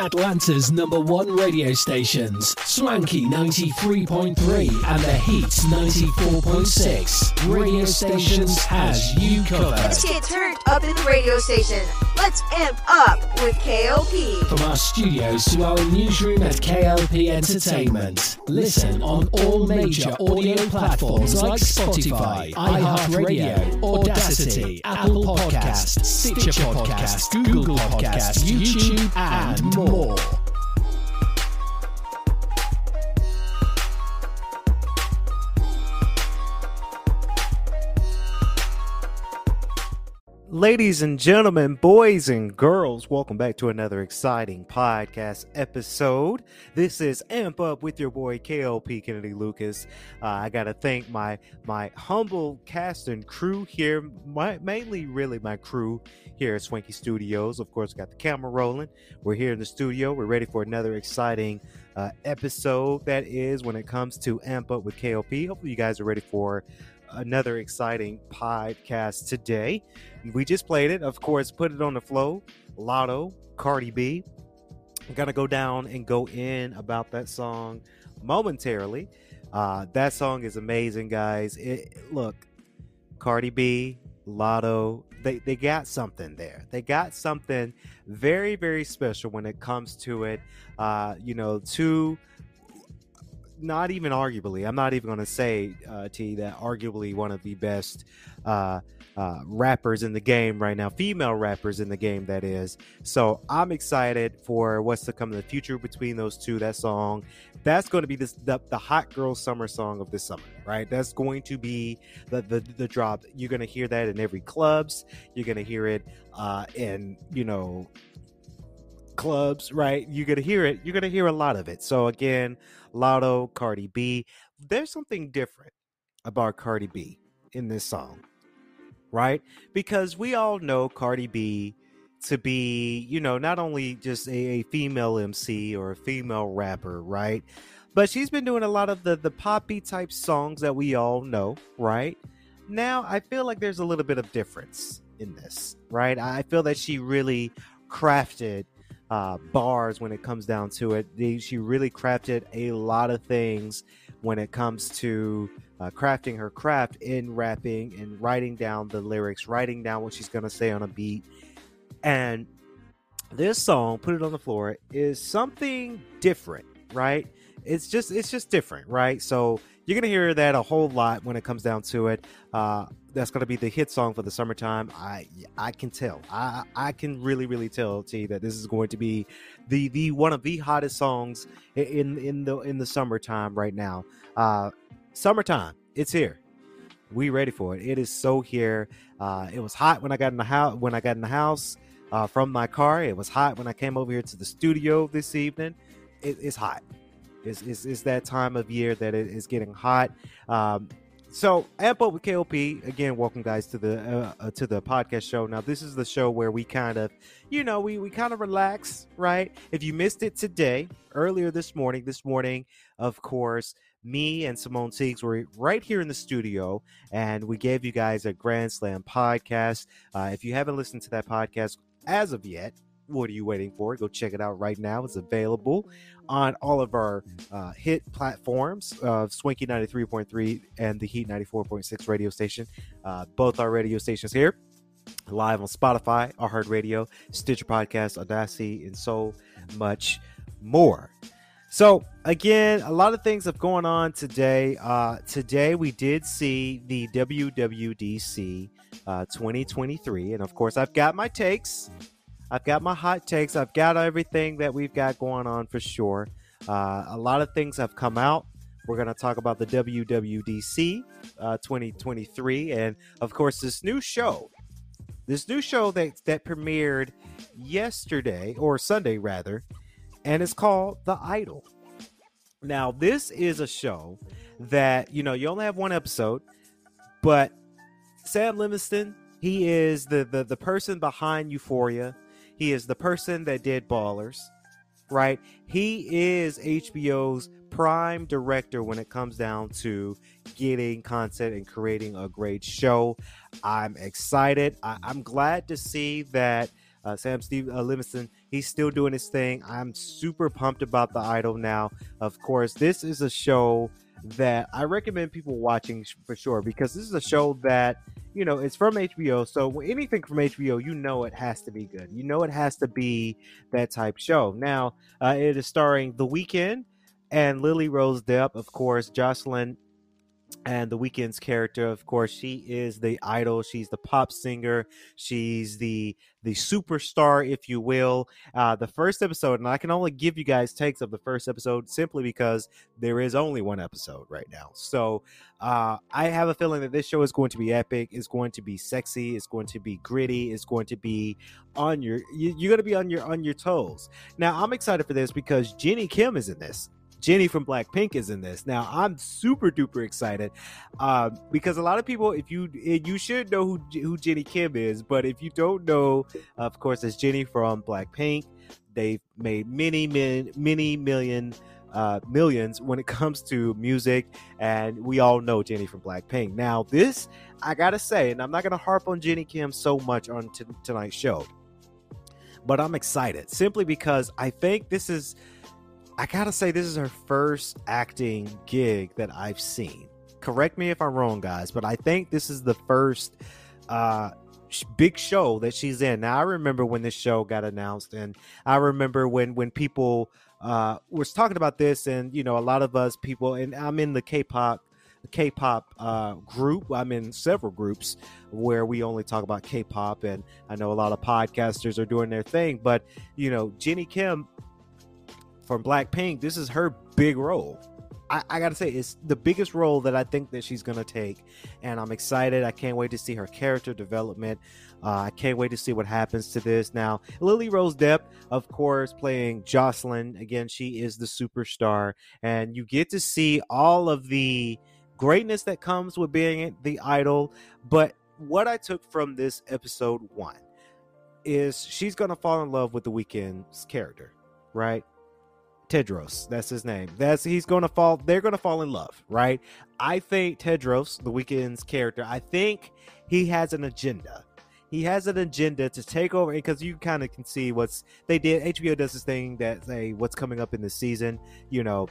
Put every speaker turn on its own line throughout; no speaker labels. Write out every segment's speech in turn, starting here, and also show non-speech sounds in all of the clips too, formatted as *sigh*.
Atlanta's number one radio stations, Swanky 93.3 and The Heat 94.6. Radio stations has you covered.
Let's get turned up in the radio station. Let's amp up with KLP.
From our studios to our newsroom at KLP Entertainment. Listen on all major audio platforms like Spotify, iHeartRadio, Audacy, Apple Podcasts, Stitcher Podcasts, Google Podcasts, YouTube, and more.
Ladies and gentlemen, boys and girls, welcome back to another exciting podcast episode. This is Amp Up with your boy KLP Kennedy Lucas. Uh, I got to thank my my humble cast and crew here, my, mainly really my crew here at Swanky Studios. Of course, got the camera rolling. We're here in the studio. We're ready for another exciting uh, episode. That is when it comes to Amp Up with KLP. Hopefully, you guys are ready for another exciting podcast today. We just played it, of course, put it on the flow. Latto, Cardi B. I'm gonna go down and go in about that song momentarily. Uh, that song is amazing, guys. It, look, Cardi B, Latto, they, they got something there. They got something very, very special when it comes to it. Uh, you know, two not even arguably. I'm not even going to say uh, T that arguably one of the best uh, uh, rappers in the game right now, female rappers in the game. That is. So I'm excited for what's to come in the future between those two. That song, that's going to be this the, the hot girl summer song of this summer, right? That's going to be the the, the drop. You're going to hear that in every clubs. You're going to hear it uh, in you know clubs, right? You're gonna hear it. You're gonna hear a lot of it. So again, Latto, Cardi B. There's something different about Cardi B in this song, right? Because we all know Cardi B to be, you know, not only just a, a female MC or a female rapper, right? But she's been doing a lot of the the poppy type songs that we all know, right? Now I feel like there's a little bit of difference in this, right? I feel that she really crafted uh, bars when it comes down to it. They, she really crafted a lot of things when it comes to uh, crafting her craft in rapping and writing down the lyrics, writing down what she's going to say on a beat. And this song, Put It on the Floor, is something different, right? It's just it's just different, right? So you're gonna hear that a whole lot when it comes down to it. Uh, that's going to be the hit song for the summertime. I I can tell. I I can really really tell T that this is going to be the the one of the hottest songs in in the in the summertime right now. Uh, summertime, it's here. We ready for it. It is so here. Uh, it was hot when I got in the house when I got in the house uh, from my car. It was hot when I came over here to the studio this evening. It, it's hot. It's, it's, it's, that time of year that it is getting hot. Um, so amp up with KLP again. Welcome guys to the uh, uh, to the podcast show. Now this is the show where we kind of, you know, we we kind of relax, right? If you missed it today, earlier this morning, this morning, of course, me and Simone Teagues were right here in the studio, and we gave you guys a Grand Slam podcast. Uh, if you haven't listened to that podcast as of yet, what are you waiting for? Go check it out right now. It's available on all of our uh, hit platforms, of Swanky 93.3 and the Heat 94.6 radio station. Uh, both our radio stations here, live on Spotify, iHeartRadio, Stitcher Podcast, Audacy, and so much more. So again, a lot of things have going on today. Uh, today we did see the WWDC uh, 2023, and of course I've got my takes. I've got my hot takes. I've got everything that we've got going on for sure. Uh, a lot of things have come out. We're going to talk about the WWDC uh, 2023, and of course, this new show, this new show that that premiered yesterday or Sunday rather, and it's called The Idol. Now, this is a show that you know you only have one episode, but Sam Levinson, he is the the the person behind Euphoria he is the person that did Ballers, right? He is HBO's prime director when it comes down to getting content and creating a great show. I'm excited. I, am glad to see that uh, Sam Steve uh, Levinson He's still doing his thing. I'm super pumped about The Idol now. Of course, this is a show that I recommend people watching for sure because this is a show that you know it's from HBO. So anything from HBO, you know it has to be good. You know it has to be that type show. Now uh, it is starring The Weeknd and Lily Rose Depp, of course, Jocelyn and the Weeknd's character of course she is the idol. She's the pop singer. She's the the superstar if you will. Uh the first episode and i can only give you guys takes of the first episode simply because there is only one episode right now. So uh i have a feeling that this show is going to be epic. It's going to be sexy. It's going to be gritty. It's going to be on your you, you're going to be on your on your toes. Now i'm excited for this because Jennie Kim is in this Jennie from Blackpink is in this. Now I'm super duper excited uh, because a lot of people, if you you should know who who Jennie Kim is, but if you don't know, of course, it's Jennie from Blackpink. They've made many many many million uh, millions when it *laughs* comes to music, and we all know Jennie from Blackpink. Now this I gotta say, and I'm not gonna harp on Jennie Kim so much on t- tonight's show, but I'm excited simply because I think this is I gotta say, this is her first acting gig that I've seen. Correct me if I'm wrong, guys, but I think this is the first uh, big show that she's in. Now, I remember when this show got announced, and I remember when when people uh, was talking about this, and you know, a lot of us people, and I'm in the K-pop K-pop uh, group. I'm in several groups where we only talk about K-pop, and I know a lot of podcasters are doing their thing. But you know, Jennie Kim from Blackpink, this is her big role. I, I, gotta say, it's the biggest role that I think that she's gonna take, and I'm excited. I can't wait to see her character development. Uh, I can't wait to see what happens to this. Now, Lily Rose Depp, of course, playing Jocelyn. Again, she is the superstar, and you get to see all of the greatness that comes with being the idol. But what I took from this episode one is she's gonna fall in love with the Weeknd's character, right? Tedros, that's his name. That's he's gonna fall. They're gonna fall in love, right? I think Tedros, the Weeknd's character, I think he has an agenda. He has an agenda to take over because you kind of can see what's they did. HBO does this thing that say what's coming up in the season. You know,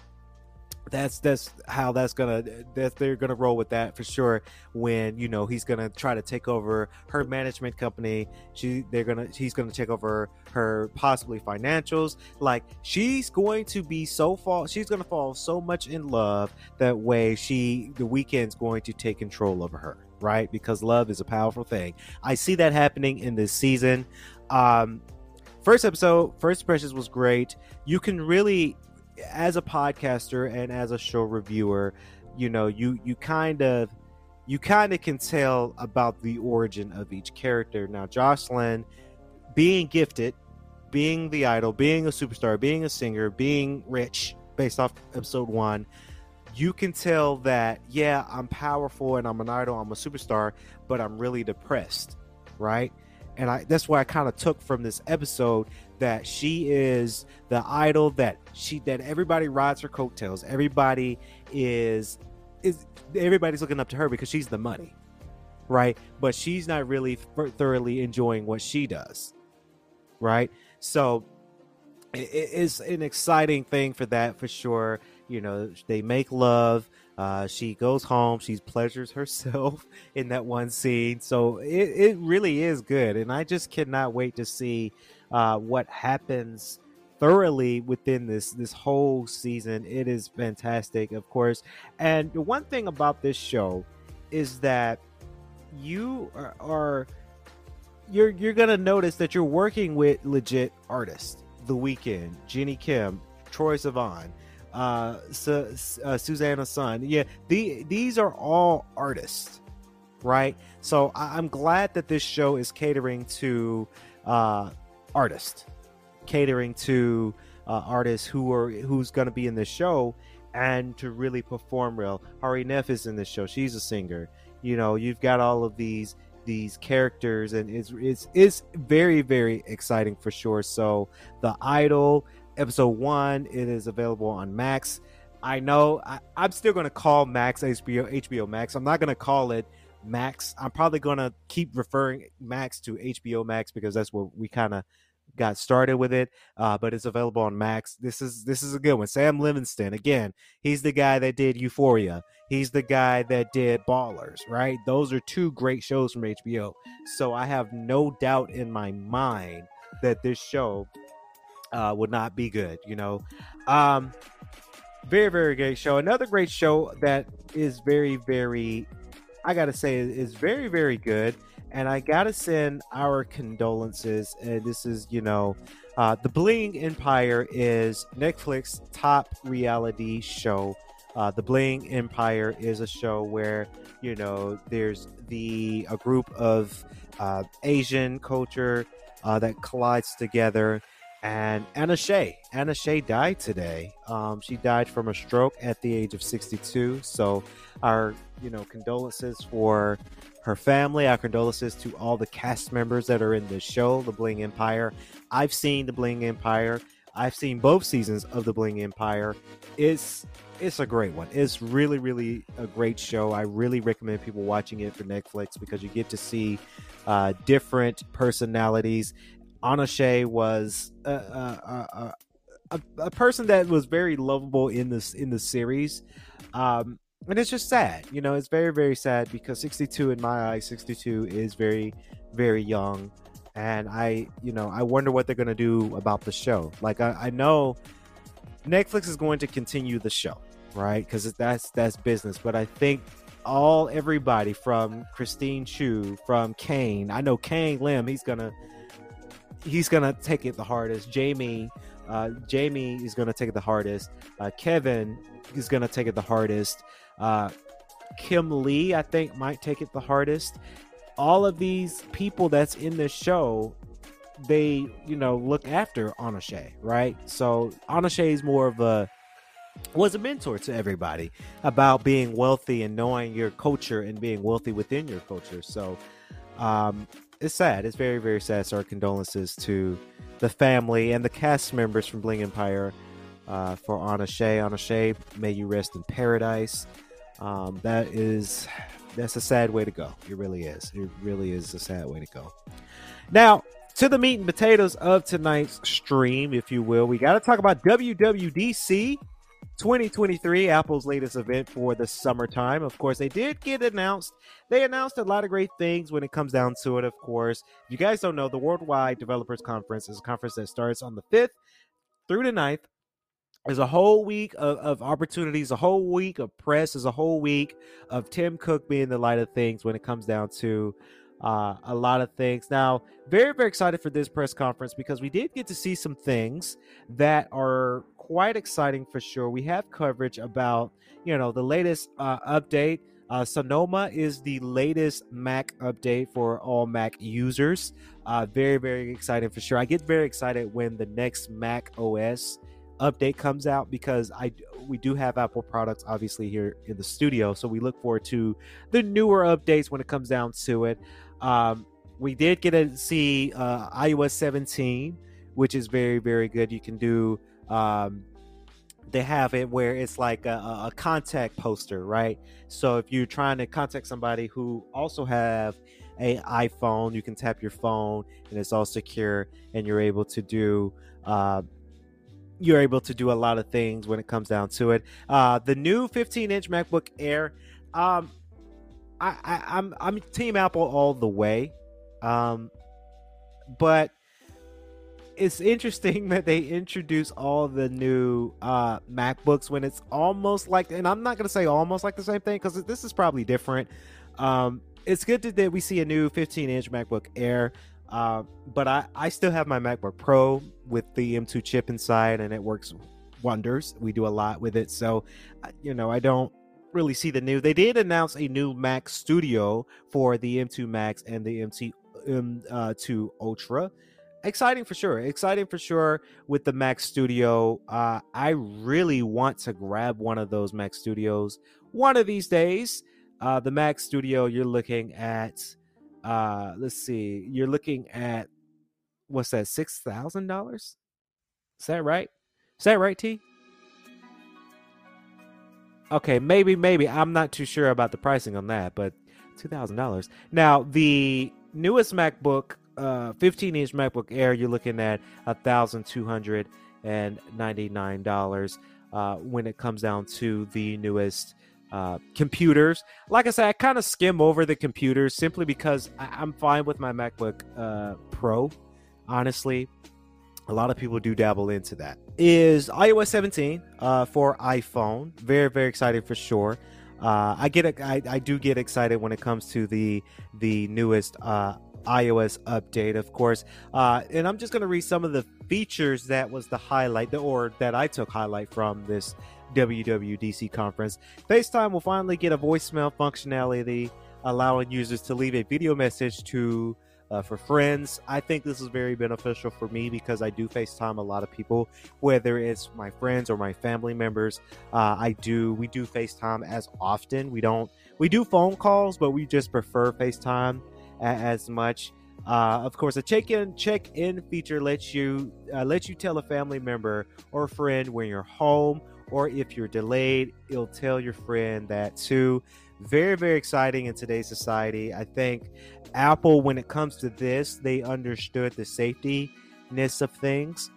that's that's how that's gonna that they're gonna roll with that for sure when you know he's gonna try to take over her management company. She they're gonna he's gonna take over her possibly financials. Like she's going to be so fall she's gonna fall so much in love that way she the Weeknd's going to take control over her right? Because love is a powerful thing. I see that happening in this season. Um first episode first impressions was great. You can really as a podcaster and as a show reviewer, you know, you you kind of you kind of can tell about the origin of each character. Now, Jocelyn being gifted, being the idol, being a superstar, being a singer, being rich based off episode 1, you can tell that yeah, I'm powerful and I'm an idol, I'm a superstar, but I'm really depressed, right? And I that's why I kind of took from this episode that she is the idol that she that everybody rides her coattails. Everybody is is everybody's looking up to her because she's the money, right? But she's not really thoroughly enjoying what she does, right? So it is an exciting thing for that for sure. You know, they make love. Uh, she goes home. She pleasures *laughs* herself in that one scene. So it, it really is good. And I just cannot wait to see uh, what happens thoroughly within this this whole season. It is fantastic, of course. And the one thing about this show is that you are, are you're you're gonna notice that you're working with legit artists. The Weeknd, Jennie Kim, Troye Sivan, uh, Su- uh, Suzanne Son. Yeah, the, these are all artists, right? So I- am glad that this show is catering to uh, artists, catering to uh, artists who are who's going to be in this show and to really perform real. Hari Nef is in this show; she's a singer. You know, you've got all of these these characters, and it's it's it's very very exciting for sure. So, the Idol episode one it is available on Max. I know I, am still going to call Max HBO HBO Max. I'm not going to call it Max. I'm probably going to keep referring Max to HBO Max because that's where we kind of got started with it, uh, but it's available on Max. This is this is a good one. Sam Levinson again. He's the guy that did Euphoria. He's the guy that did Ballers. Right? Those are two great shows from HBO. So I have no doubt in my mind that this show uh, would not be good. You know, um, very very great show. Another great show that is very very, I gotta say, is very very good and I gotta send our condolences. And this is, you know, uh, the Bling Empire is Netflix top reality show. Uh, the Bling Empire is a show where you know there's the a group of uh, Asian culture uh, that collides together. And Anna Shay, Anna Shay died today. Um, she died from a stroke at the age of 62. So, our you know condolences for her family. Our condolences to all the cast members that are in the show, The Bling Empire. I've seen The Bling Empire. I've seen both seasons of The Bling Empire. It's it's a great one. It's really, really a great show. I really recommend people watching it for Netflix because you get to see uh, different personalities. Anna Shay was a, a, a, a, person that was very lovable in this in the series. Um, and it's just sad you know it's very very sad because 62 in my eyes 62 is very very young. And i you know i wonder what they're going to do about the show. Like I, I, know netflix is going to continue the show right? Because that's that's business. But i think all everybody from christine Chiu from kane i know kane lim he's gonna he's gonna take it the hardest. Jamie uh, jamie is gonna take it the hardest. Uh, kevin is gonna take it the hardest uh, Kim Lee, I think, might take it the hardest. All of these people that's in this show, they, you know, look after Anna right? So Anna is more of a was a mentor to everybody about being wealthy and knowing your culture and being wealthy within your culture. So um, it's sad. It's very, very sad. So our condolences to the family and the cast members from Bling Empire uh, for Anna Shay, may you rest in paradise um, that is that's a sad way to go. It really is. It really is a sad way to go. Now, to the meat and potatoes of tonight's stream, if you will, we got to talk about WWDC 2023, Apple's latest event for the summertime. Of course, they did get announced. They announced a lot of great things when it comes down to it, of course. If you guys don't know, the Worldwide Developers Conference is a conference that starts on the 5th through the 9th there's a whole week of, of opportunities, a whole week of press, there's a whole week of Tim Cook being the light of things when it comes down to uh, a lot of things. Now, very, very excited for this press conference because we did get to see some things that are quite exciting for sure. We have coverage about, you know, the latest uh, update. Uh, Sonoma is the latest Mac update for all Mac users. Uh, very, very exciting for sure. I get very excited when the next Mac OS update comes out because I we do have Apple products obviously here in the studio, so we look forward to the newer updates when it comes down to it. Um, we did get to see uh, iOS 17, which is very very good. You can do um, they have it where it's like a, a, contact poster, right? So if you're trying to contact somebody who also have a iPhone, you can tap your phone and it's all secure, and you're able to do uh, you're able to do a lot of things when it comes down to it. Uh, the new 15 inch MacBook Air, um, I, I, I'm I'm Team Apple all the way, um, but it's interesting *laughs* that they introduce all the new uh, MacBooks when it's almost like, and I'm not gonna say almost like the same thing because this is probably different. Um, it's good that we see a new 15 inch MacBook Air. Uh, but I, I still have my MacBook Pro with the M2 chip inside, and it works wonders. We do a lot with it, so you know I don't really see the new. They did announce a new Mac Studio for the M2 Max and the M2 M2 uh, Ultra. Exciting for sure. Exciting for sure with the Mac Studio. Uh, I really want to grab one of those Mac Studios one of these days. Uh, the Mac Studio, you're looking at uh let's see you're looking at what's that six thousand dollars? Is that right? Is that right t? Okay maybe maybe i'm not too sure about the pricing on that but two thousand dollars. Now the newest macbook uh, 15 inch MacBook Air, you're looking at a $1,299 uh, when it comes down to the newest uh, computers. Like I said, I kind of skim over the computers simply because I- am fine with my MacBook uh, Pro. Honestly, a lot of people do dabble into that. Is iOS 17 uh, for iPhone? Very very excited for sure. Uh, I get I, I do get excited when it comes to the the newest uh, iOS update, of course. Uh, and I'm just going to read some of the features that was the highlight, or that I took highlight from this WWDC conference. FaceTime will finally get a voicemail functionality, allowing users to leave a video message to uh, for friends. I think this is very beneficial for me because I do FaceTime a lot of people, whether it's my friends or my family members. Uh, I do we do FaceTime as often. We don't we do phone calls, but we just prefer FaceTime as much. Uh, of course, a check-in check-in feature lets you uh, lets you tell a family member or friend when you're home, or if you're delayed, it'll tell your friend that too. Very very exciting in today's society. I think Apple, when it comes to this, they understood the safetyness of things.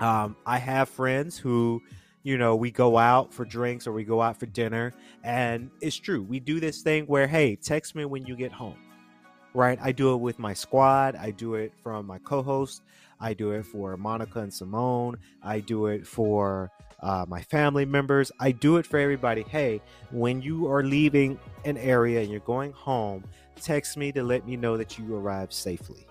Um, I have friends who you know, we go out for drinks or we go out for dinner. And it's true. We do this thing where, hey, text me when you get home right? I do it with my squad. I do it from my co-host. I do it for Monica and Simone. I do it for uh, my family members. I do it for everybody. Hey, when you are leaving an area and you're going home, text me to let me know that you arrived safely.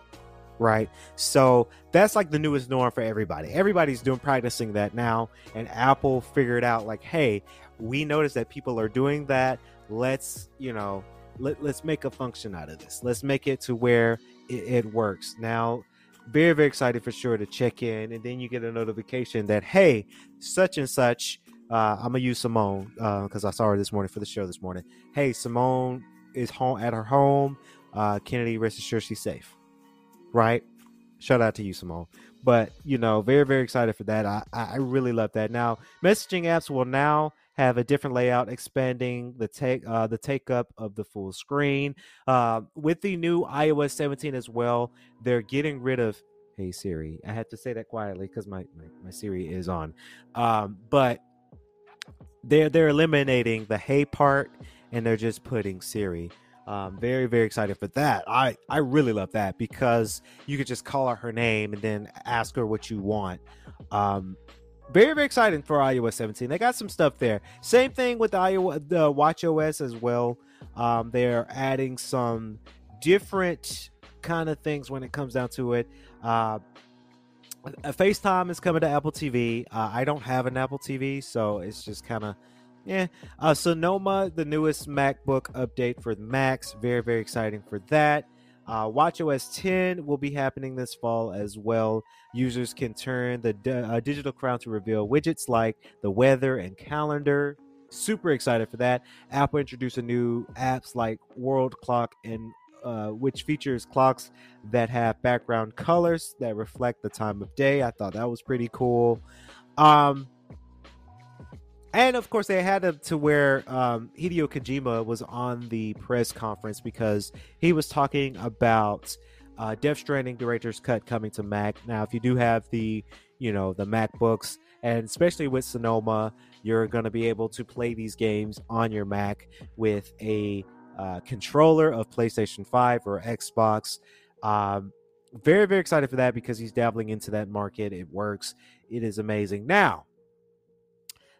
Right. So that's like the newest norm for everybody. Everybody's doing practicing that now. And Apple figured out, like, hey, we notice that people are doing that. Let's, you know, let, us make a function out of this. Let's make it to where it, it, works. Now, very, very excited for sure to check in. And then you get a notification that, hey, such and such, uh, I'm to use Simone because uh, I saw her this morning for the show this morning. Hey, Simone is home at her home. Uh, Kennedy, rest assured she's safe. Right? Shout out to you, Simone. But, you know, very, very excited for that. I, I really love that. Now, messaging apps will now have a different layout, expanding the take uh, the take up of the full screen. Uh, with the new iOS 17 as well, they're getting rid of Hey Siri. I had to say that quietly because my, my, my Siri is on, um, but they're they're eliminating the Hey part and they're just putting Siri. Um, very very excited for that. I I really love that because you could just call her her name and then ask her what you want. Um, very very exciting for iOS 17. They got some stuff there. Same thing with the iOS, the Watch OS as well. Um, they're adding some different kind of things when it comes down to it. Uh, FaceTime is coming to Apple TV. Uh, I don't have an Apple TV, so it's just kind of yeah. Uh, Sonoma, the newest MacBook update for the Macs, very very exciting for that. Uh, WatchOS 10 will be happening this fall as well. Users can turn the uh, digital crown to reveal widgets like the weather and calendar. Super excited for that. Apple introduced a new apps like World Clock and uh, which features clocks that have background colors that reflect the time of day. I thought that was pretty cool. Um, and of course they had to where um, Hideo Kojima was on the press conference because he was talking about uh, Death Stranding Director's Cut coming to Mac. Now, if you do have the, you know, the MacBooks, and especially with Sonoma, you're going to be able to play these games on your Mac with a uh, controller of PlayStation 5 or Xbox. Um, very, very excited for that because he's dabbling into that market. It works. It is amazing. Now,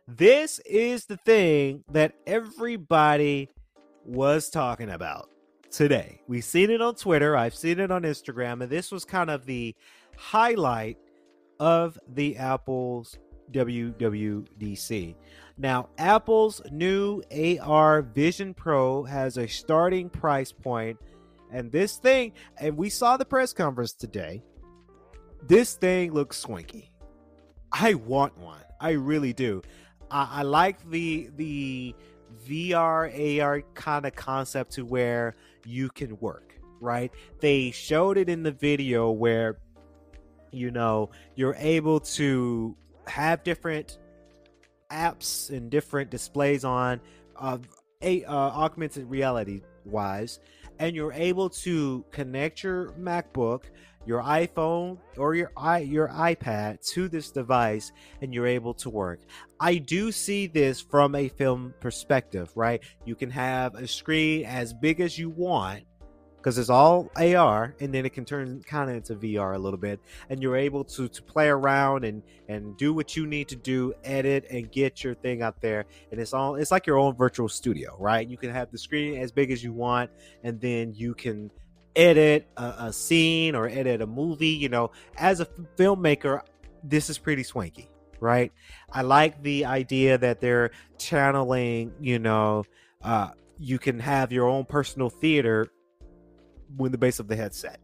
this is the thing that everybody was talking about today. We've seen it on Twitter, I've seen it on Instagram, and this was kind of the highlight of the Apple's WWDC. Now, Apple's new AR Vision Pro has a starting price point, and this thing, and we saw the press conference today. This thing looks swanky. I want one. I really do. I, I like the the VR AR kind of concept to where you can work, right? They showed it in the video where you know you're able to have different apps and different displays on uh, a uh, augmented reality wise and you're able to connect your MacBook, your iPhone, or your i your iPad to this device, and you're able to work. I do see this from a film perspective, right? You can have a screen as big as you want because it's all AR, and then it can turn kind of into VR a little bit, and you're able to to play around and and do what you need to do, edit and get your thing out there, and it's all it's like your own virtual studio, right? You can have the screen as big as you want, and then you can edit a, a scene or edit a movie. You know, as a filmmaker, this is pretty swanky, right? I like the idea that they're channeling, you know. Uh, you can have your own personal theater with the base of the headset,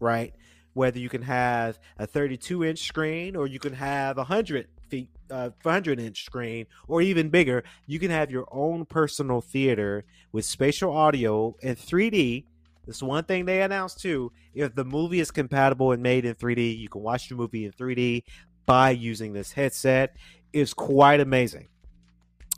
right? Whether you can have a 32 inch screen or you can have a hundred feet, uh, 100 inch screen, or even bigger, you can have your own personal theater with spatial audio and 3D. This one thing they announced too. If the movie is compatible and made in 3D, you can watch the movie in 3D by using this headset. It's quite amazing.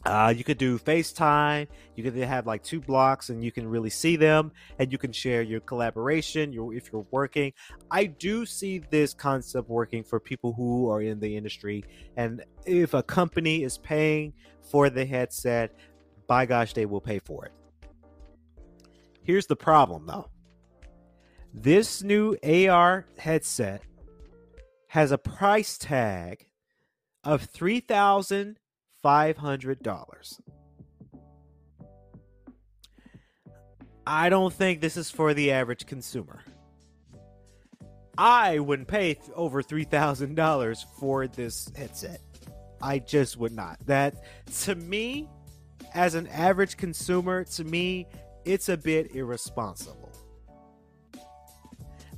Uh, you could do FaceTime. You could have like two blocks, and you can really see them, and you can share your collaboration. Your if you're working, I do see this concept working for people who are in the industry, and if a company is paying for the headset, by gosh, they will pay for it. Here's the problem, though. This new AR headset has a price tag of three thousand $500. I don't think this is for the average consumer. I wouldn't pay over $3,000 for this headset. I just would not. That, to me, as an average consumer, to me, it's a bit irresponsible.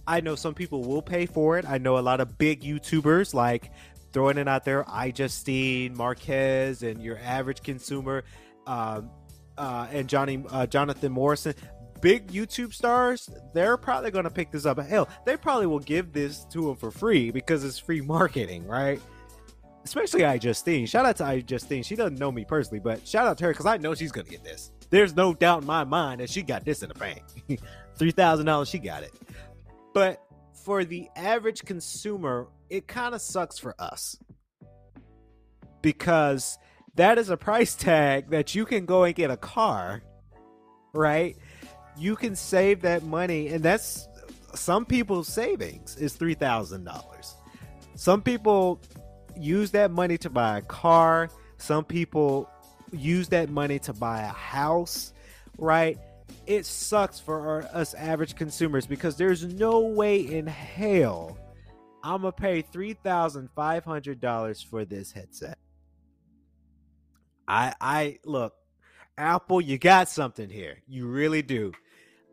I know some people will pay for it. I know a lot of big YouTubers like throwing it out there. I Justine, Marques, and your average consumer, um, uh, and Johnny uh, Jonathan Morrison, big YouTube stars, they're probably going to pick this up. Hell, they probably will give this to them for free because it's free marketing, right? Especially iJustine. Shout out to iJustine. She doesn't know me personally, but shout out to her because I know she's going to get this. There's no doubt in my mind that she got this in the bank. *laughs* $3,000, she got it. But for the average consumer, it kind of sucks for us because that is a price *laughs* tag that you can go and get a car, right? You can save that money, and that's some people's savings is three thousand dollars. Some people use that money to buy a car. Some people use that money to buy a house, right? it sucks for our, us average consumers because there's no way in hell I'm gonna pay three thousand five hundred dollars for this headset. I I look, Apple, you got something here. You really do.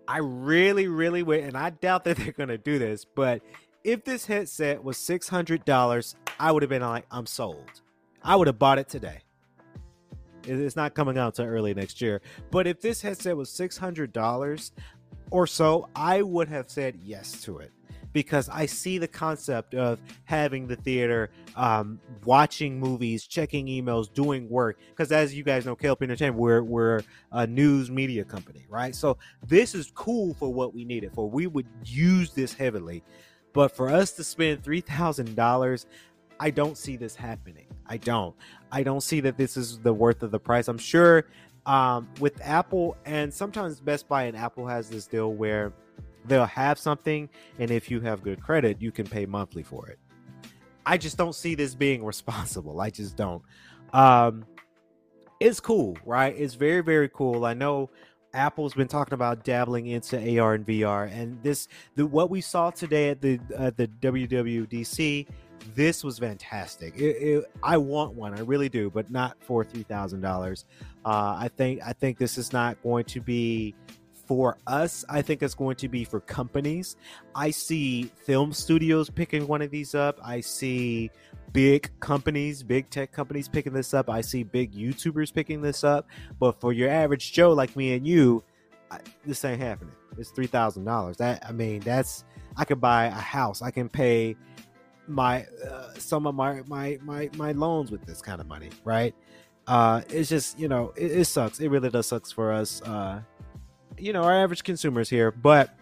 I really, really wait, and I doubt that they're gonna do this. But if this headset was six hundred dollars, I would have been like, I'm sold. I would have bought it today. It's not coming out until early next year. But if this headset was six hundred dollars or so, I would have said yes to it because I see the concept of having the theater, um, watching movies, checking emails, doing work. Because as you guys know, KLP Entertainment, we're we're a news media company, right? So this is cool for what we need it for. We would use this heavily, but for us to spend three thousand dollars, I don't see this happening. I don't. I don't see that this is the worth of the price. I'm sure um, with Apple and sometimes Best Buy and Apple has this deal where they'll have something, and if you have good credit, you can pay monthly for it. I just don't see this being *laughs* responsible. I just don't. Um, it's cool, right? It's very, very cool. I know Apple's been talking about dabbling into AR and VR, and this the what we saw today at the at the WWDC this was fantastic. It, it, I want one, I really do, but not for three thousand uh, dollars. I think I think this is not going to be for us. I think it's going to be for companies. I see film studios picking one of these up. I see big companies, big tech companies picking this up. I see big YouTubers picking this up. But for your average Joe like me and you, I, this ain't happening. It's three thousand dollars. That I mean, that's I could buy a house. I can pay my uh, some of my my my my loans with this kind of money, right? Uh, it's just you know it, it, sucks. It really does sucks for us. Uh, you know, our average consumers here. But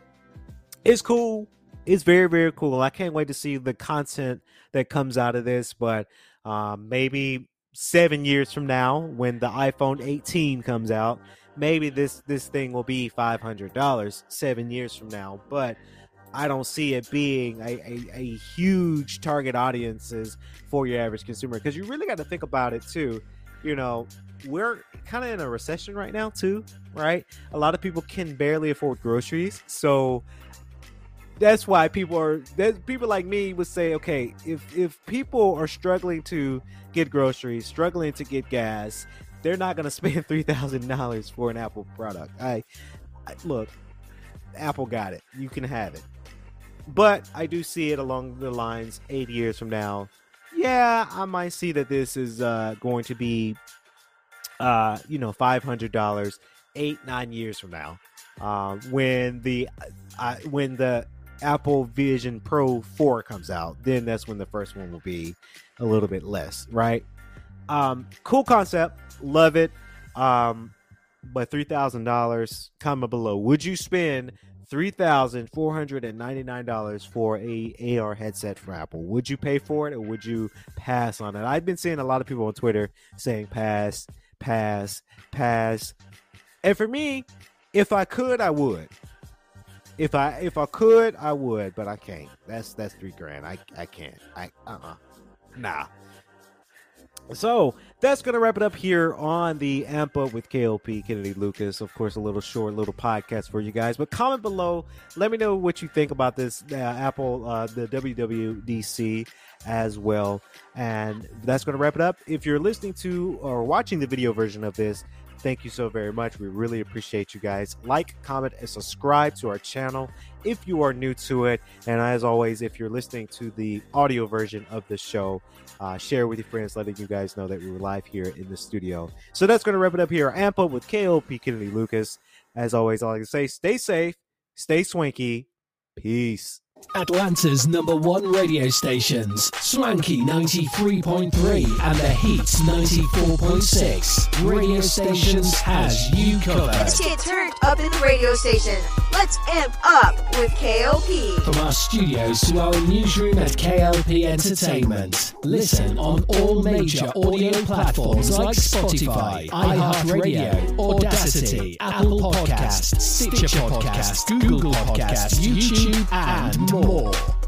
it's cool. It's very, very cool. I can't wait to see the content that comes out of this. But um, maybe seven years from now, when the iPhone 18 comes out, maybe this this thing will be five hundred dollars seven years from now. But I don't see it being a, a, a huge target audiences for your average consumer because you really got to think about it too. You know, we're kind of in a recession right now too, right? A lot of people can barely afford groceries, so that's why people are that people like me would say, okay, if if people are struggling to get groceries, struggling to get gas, they're not going *laughs* to spend three thousand dollars for an Apple product. I, I look, Apple got it. You can have it, but I do see it along the lines eight years from now. Yeah, I might see that this is uh, going to be, uh, you know, five hundred dollars eight nine years from now, uh, when the uh, when the Apple Vision Pro 4 comes out, then that's when the first one will be a little bit less, right? Um, cool concept, love it. Um, but three thousand dollars, comment below. Would you spend three thousand four hundred and ninety nine dollars for a AR headset from Apple? Would you pay for it or would you pass on it? I've been seeing a lot of people on Twitter saying pass, pass, pass. And for me, if I could, I would. If I if I could, I would, but I can't. That's that's three grand. I I can't. I uh uh nah. So that's gonna wrap it up here on the Amp Up with KLP Kennedy Lucas. Of course, a little short little podcast for you guys. But comment below. Let me know what you think about this uh, Apple uh, the WWDC as well. And that's gonna wrap it up. If you're listening to or watching the video version of this, Thank you so very much. We really appreciate you guys. Like, comment, and subscribe to our channel if you are new to it. And as always, if you're listening to the audio version of the show, uh, share with your friends, letting you guys know that we were live here in the studio. So that's going to wrap it up here. Amp Up with KLP Kennedy Lucas. As always, all I can say, stay safe, stay swanky. Peace.
Atlanta's number one radio stations, Swanky 93.3 and The Heat 94.6. Radio stations has you covered.
Let's get turned up in the radio station. Let's amp up with KLP.
From our studios to our newsroom at KLP Entertainment. Listen on all major audio platforms like Spotify, iHeartRadio, Audacy, Apple Podcasts, Stitcher Podcasts, Google Podcasts, YouTube, and more.